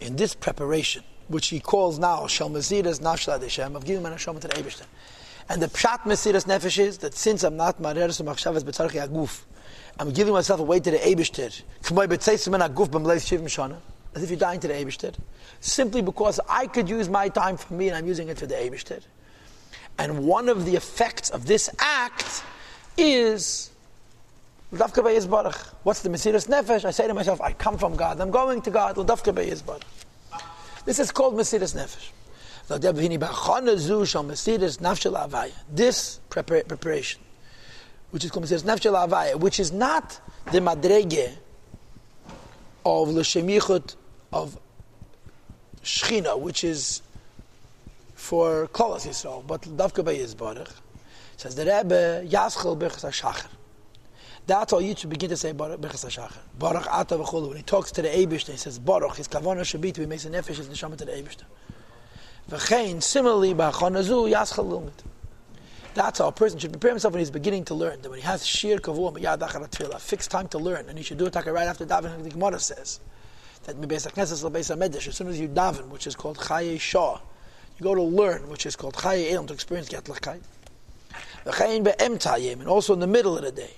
in this preparation, which he calls now Shel Mesiras Nafshel Adeshem, of giving an Hashem to the Eibishter. And the Pshat Mesiras Nefesh is that since I'm not Mareres Machshavas Betzarchi Aguf, I'm giving myself away to the Mishana, as if you're dying to the Eibishter, simply because I could use my time for me and I'm using it for the Eibishter. And one of the effects of this act is L'davka Yizbarach. What's the Mesiras Nefesh? I say to myself, I come from God, I'm going to God, L'davka Yizbarach. This is called Mesiras Nefesh. This preparation, which is called Mesiras Nefesh Avaya, which is not the madrege of L'Shem of Shechina, which is for Kolas Yisrael, but Davka Yizbarach, says the Rebbe, Yaschel Berchas HaShachar. That's all you should begin to say Baruch. Baruch Ata V'chulu. When he talks to the Eibishter, he says Baruch. His kavanah should be to be makes a nefesh, his neshama to the Eibishter. V'chein, similarly, Ba'chonazu, Yaschel Lumit. That's how a person should prepare himself when he's beginning to learn. That when he has shir kavua miyad fixed time to learn, and he should do it right after davening. The Gemara says that mebeis hakneses lebeis hamedesh. As soon as you daven, which is called chaye shah, you go to learn, which is called chaye elam, to experience get lachai. V'chein be'emtayim, and also in the middle of the day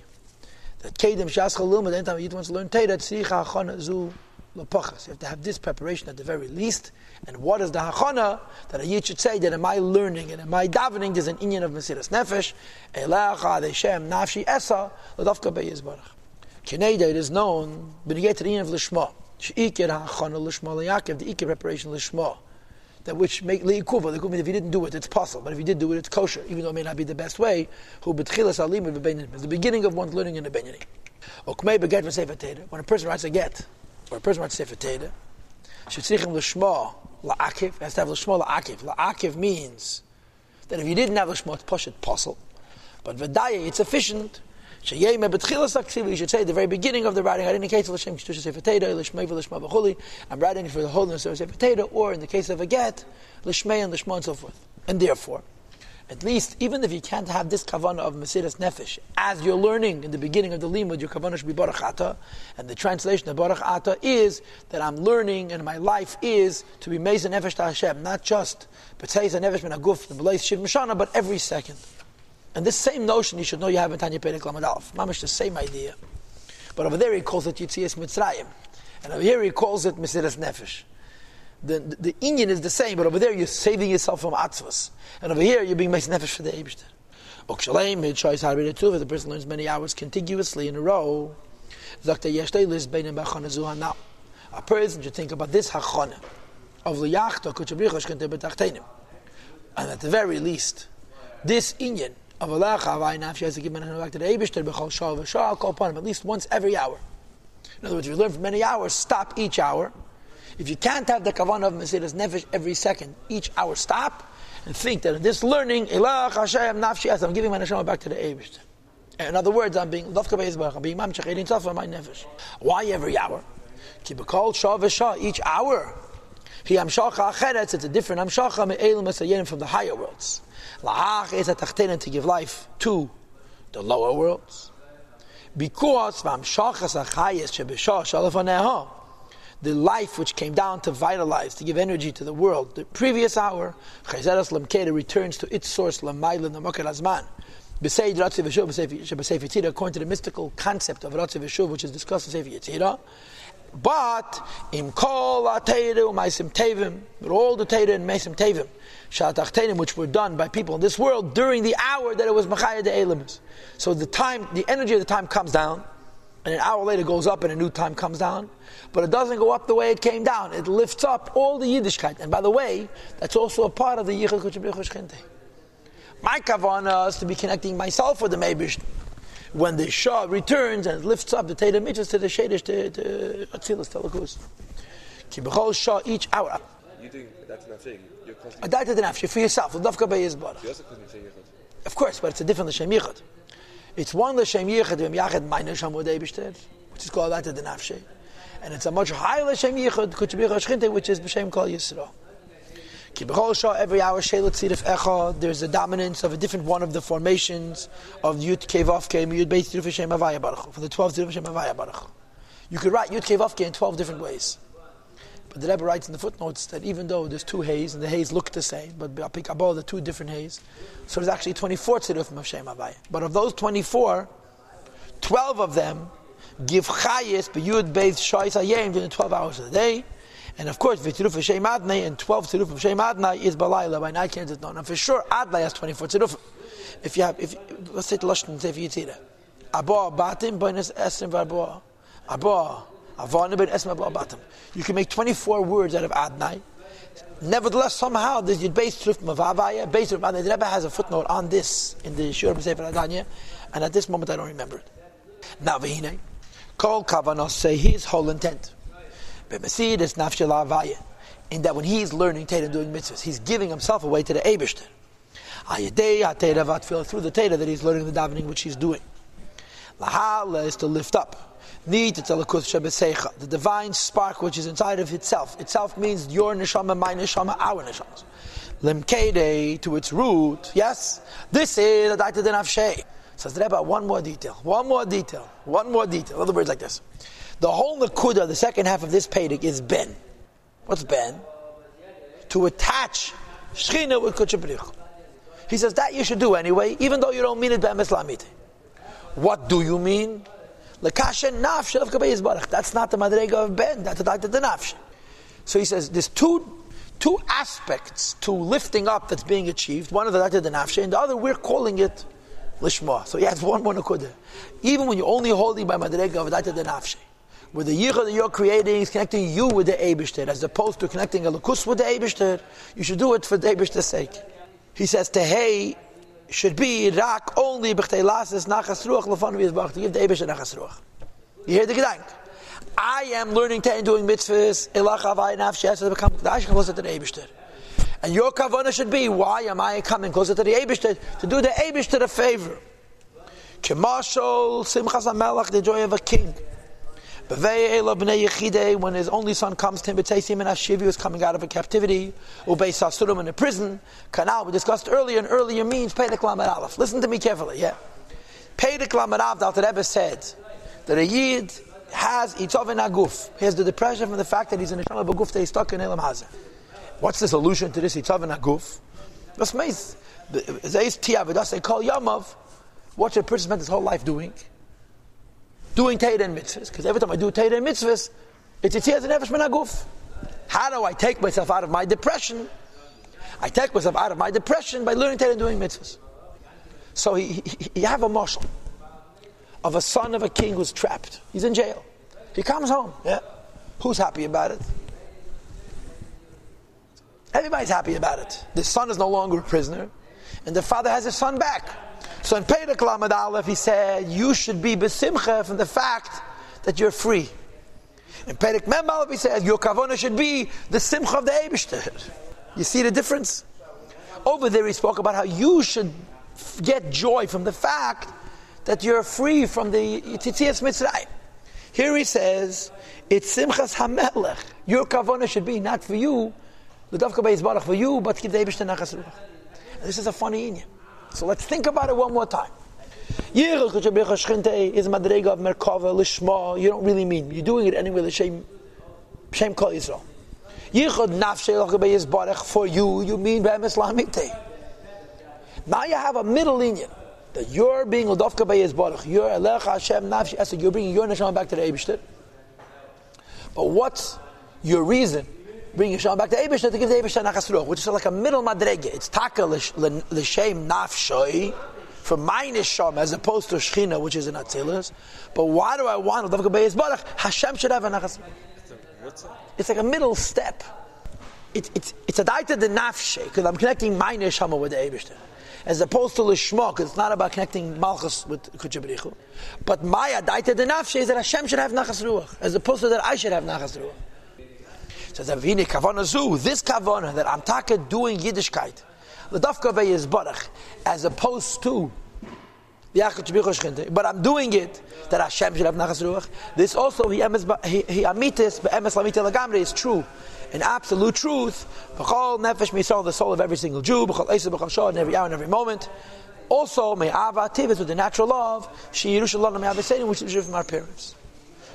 that Kedim Shas at the time you wants to learn Torah, Tzricha Hachana Zu Lepachas. You have to have this preparation at the very least. And what is the Hachana that a Yid should say that in my learning and in my davening there's an Inyan of Mesiras Nefesh, Elecha Adeshem Nafshi Esa, Ladavka Beyizbarach. Kineda, it is known, get to the Inyan of Lishma. Sheikir Hachana Lishma Leyakev, the Ikir preparation Lishma that which make liikuva. The if you didn't do it, it's possible. But if you did do it, it's kosher, even though it may not be the best way. Who betchilas alim is the beginning of one's learning in the benyani. Okmei beget v'sefer When a person writes a get, or a person writes sefer teda, shetzrichim l'shma la'akiv. Has to have l'shma la'akiv. La'akiv means that if you didn't have l'shma, it's posh, it's possible. But v'daya, it's sufficient you should say the very beginning of the writing, I indicate L'Shem Kedusha Sefer Teda, L'Shmei V'Lishma B'Chuli, I'm writing for the holiness of Sefer Teda, or in the case of a get, L'Shmei and L'Shma and so forth. And therefore, at least, even if you can't have this kavanah of Mesiras Nefesh, as you're learning in the beginning of the limud, your kavanah should be Baruch Ata, and the translation of Baruch Ata is that I'm learning, and my life is to be Mesa Nefesh to Hashem, not just B'tzeis Nefesh Ben Aguf, the B'leis Shiv Mishana, but every second. And this same notion you should know you have in Tanya Perek Lamed Alf. Mamish the same idea. But over there he calls it Yitzias Mitzrayim. And over here he calls it Mesiras Nefesh. The, the, the Inyan is the same, but over there you're saving yourself from atzvas. And over here you're being Mesiras Nefesh for the Eibishter. The person learns many hours contiguously in a row. A person should think about this Hachana of Liyachta Kuchabrichosh Kente Betachtenim. And at the very least, this Inyan of Alecha, Avainaf, has to give Menachem back to the Eibishter, Bechol Shah call upon him at least once every hour. In other words, you learn for many hours, stop each hour. If you can't have the kavanah of Mesiras Nefesh every second, each hour stop, and think that in this learning, Elach Hashem Nafshi I'm giving my neshama back to the Eibishter. In other words, I'm being I'm being Tzafa, my Nefesh. Why every hour? Kibakol Shah V'Shah, each hour. He Amshacha Acheretz, it's a different Amshacha Me'elim Esayenim from the higher worlds. La'ach is a tachtenin to give life to the lower worlds. Because the life which came down to vitalize, to give energy to the world, the previous hour, returns to its source, according to the mystical concept of Ratzi Veshuv, which is discussed in Sefer Yetzirah, but im kol ateiru meisim tevim, but all the teira and meisim tevim, shatachtenim, which were done by people in this world during the hour that it was machaya de elimus. So the time, the energy of the time comes down, and an hour later goes up and a new time comes down, but it doesn't go up the way it came down. It lifts up all the Yiddishkeit. And by the way, that's also a part of the Yichud Kuchim My kavanah is to be connecting myself with the Meibish when the Shah returns and lifts up the Teda Mitzvahs to the Shadish to, to Atzilus Telekus. Ki b'chol Shah each hour. You doing that's not saying you're constantly. Uh, Adaita denafshi for yourself. L'davka be'yizbarach. You're also constantly saying Of course, but it's a different l'shem yichud. It's one l'shem yichud v'im yachid ma'ina shamudei b'shted, which is called Adaita denafshi. And it's a much higher l'shem yichud, kutzbicha which is b'shem kol Yisrael every hour there's a dominance of a different one of the formations of Yud Kem Yud Beis Tiruf Hashem Avaya Baruch for the 12 Tiruf Hashem Avaya Baruch. You could write Yud Kevavke in 12 different ways. But the Rebbe writes in the footnotes that even though there's two hays, and the hays look the same, but Apikabal, the two different hays, so there's actually 24 tzirufim of Shem Havaya. But of those 24, 12 of them give chayis b'yud beis shoyis hayim during the 12 hours of the day. And of course, v'tziruf Shem Adnai, and 12 tziruf of Shem Adnai is balayla. By night, can't not? And for sure, Adnai has 24 tzirufim. If you have, if, let's say the Lashon say for Yitzira. Abo batim b'nes esrim v'abo. Abo avon ben esrim abo batim. You can make 24 words out of Adnai. Nevertheless, somehow there's base truth mavavaya, base truth. The Rebbe has a footnote on this in the Shur Sefer Adanya, and at this moment I don't remember it. Now v'hinei, kol kavanos say his whole intent. In that when he's learning and doing mitzvahs, he's giving himself away to the Eibushter. Ayadei vatfil through the Torah that he's learning the davening which he's doing. Lahala is to lift up. The divine spark which is inside of itself. Itself means your neshama, my neshama, our neshamas. Limkede to its root. Yes, this is Adaita den Avshei. Says the Rebbe, one more detail, one more detail, one more detail. Other words like this. The whole Nakuda, the second half of this Pedic, is Ben. What's Ben? To attach Shechina with Kutshabrich. He says that you should do anyway, even though you don't mean it Ben Islamite. What do you mean? Lekashen nafsh of Kabayis Barach. That's not the Madrega of Ben, that's the the nafsh. So he says there's two two aspects to lifting up that's being achieved. One of the the nafsh, and the other we're calling it lishma. So he has one more nakuda. Even when you're only holding by Madrega of the nafsh, where the yichah that you're creating is connecting you with the Eibishter, as opposed to connecting a lakus with the Eibishter, you should do it for the Eibishter's sake. He says, Tehei should be rak only b'chtei lasis nachas ruach lefanu v'yizbach to give the Eibush nachas ruach. You hear the gedank? I am learning to and doing mitzvahs elach avay nafshi to become closer to the Eibushter. And your kavana should be, why am I coming closer to the Eibushter? To do the Eibushter a favor. Kemashol simchas hamelach, the joy of a king. When his only son comes to him, B'tzeisim and Ashivi was coming out of a captivity, Ubei Sasurim in a prison. Kanal, we discussed earlier, and earlier means Pedek Lamed Aleph. Listen to me carefully, yeah. Pedek Lamed Aleph, the Rebbe said that a Yid has Itzov Aguf. He has the depression from the fact that he's in a Shama Baguf that he's stuck in Elam Hazar. What's the solution to this Itzov Aguf? That's means. Zeis Tiavidas, they call Yamav. What should a person spend his whole life doing? Doing Torah and mitzvahs, because every time I do Torah and mitzvahs, it's Yitzhak and Nefesh Menaguf. How do I take myself out of my depression? I take myself out of my depression by learning Torah and doing mitzvahs. So he, he, he have a marshal of a son of a king who's trapped. He's in jail. He comes home. Yeah. Who's happy about it? Everybody's happy about it. The son is no longer a prisoner, and the father has his son back. So in Perek Lamed Aleph, he said, you should be besimcha from the fact that you're free. In Perek Mem Aleph, he says, your kavona should be the simcha of the Eibishter. You see the difference? Over there, he spoke about how you should get joy from the fact that you're free from the Tzitzias Mitzrayim. Here he says, it's Simchas HaMelech. Your kavona should be not for you, the Dovka Beis for you, but give the Eibishter Nachas This is a funny inyan. So let's think about it one more time. is madrega of merkava lishma. You don't really mean. You're doing it anyway. L'shem shem kol Yisrael. Yichud nafshei lach for you. You mean be'emes lamite. Now you have a middle linear that you're being ladovka be'yizbarach. You're elech Hashem nafshi. You're bringing your neshama back to the Eibushter. But what's your reason bring Yisham back to Eibishter to give the Nachas Ruach, which is like a middle madrege. It's taka l'shem nafshoi, for my neshama as opposed to Shechina, which is an Atzilus. But why do I want? Hashem should have a Nachas It's like a middle step. It, it's, it's a daita de nafshe, because I'm connecting my neshama with the Eibishter. As opposed to Lishma, because it's not about connecting Malchus with Kuchabrichu. But my daita de nafshe is that Hashem should have Nachas Ruach, as opposed to that I should have Nachas Ruach. Says Avini Kavana Zu, this Kavana that I'm taka doing Yiddishkeit, the Dafka is Barach, as opposed to but I'm doing it that Hashem should have nachas ruach. This also he amitis be'emes lamite lagamre is true. an absolute truth, b'chol nefesh misol the soul of every single Jew, b'chol eisa b'chol shah in every hour and every moment. Also, may ava tivus with the natural love, she yerushalayim may have which is from our parents.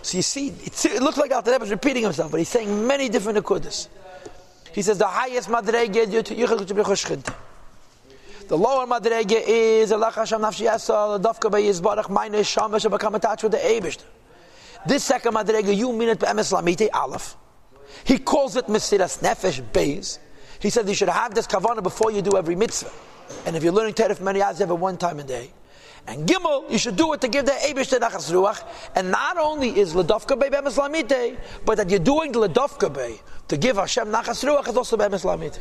So you see, it looks like Alter Rebbe is repeating himself, but he's saying many different nekudas. He says the highest madrege the lower madrege is Allah Hashem nafshi yasal dafka by yizbarach shama should become attached with the Eibush. This second madrege you mean it be'emes lamite aleph. He calls it mesiras nefesh beis. He said you should have this kavana before you do every mitzvah. And if you're learning Teref many hours, ever one time a day. And Gimel, you should do it to give the Eibush to Nachas Ruach. And not only is Ladofka Bey Be'emes Lamite, but that you're doing the Ladofka Bey to give Hashem Nachas Ruach is also Be'emes Lamite.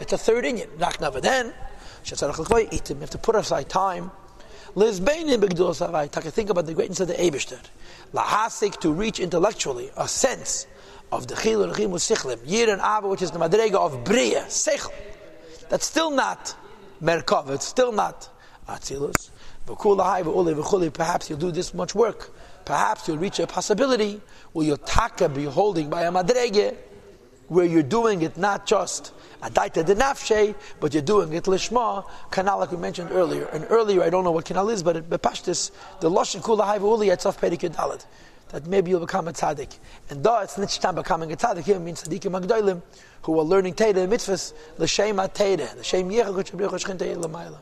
It's a third Inyan. Nach Navaden, you have to put aside time. Liz Beinin Begdul Savai. Think about the greatness of the Eibishter. Lahasik to reach intellectually a sense of the Chil and Chimus Sichlim. Yir and Ava, which is the Madrega of Bria, Sechel. That's still not Merkov, it's still not Atzilus. Perhaps you'll do this much work. Perhaps you'll reach a possibility where you'll taka be holding by a madrege, where you're doing it not just adaita de nafshe, but you're doing it lishma, kanal like we mentioned earlier. And earlier, I don't know what kanal is, but it bepashtis, the loshin kula haiva uli etzaf perikud dalet. That maybe you'll become a tzaddik. And though it's not time becoming a tzaddik, here means tzaddikim magdoilim, who are learning Teda mitzvahs, l'shem ha-Teda, l'shem yichah kutchabrichu shchin l'mayla.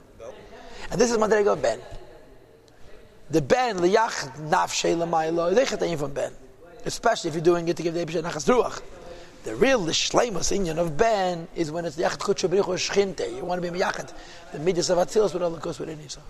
And this is Madrega Ben. The Ben, liyach nafshe lechet ein from Ben. Especially if you're doing it to give the Ebeshet nachas ruach. The real Shleimus Inyan of Ben is when it's Yachad Kutchabrichu Shchinte. You want to be Yachad. The Midas of Atzilus with all the Kos within yourself.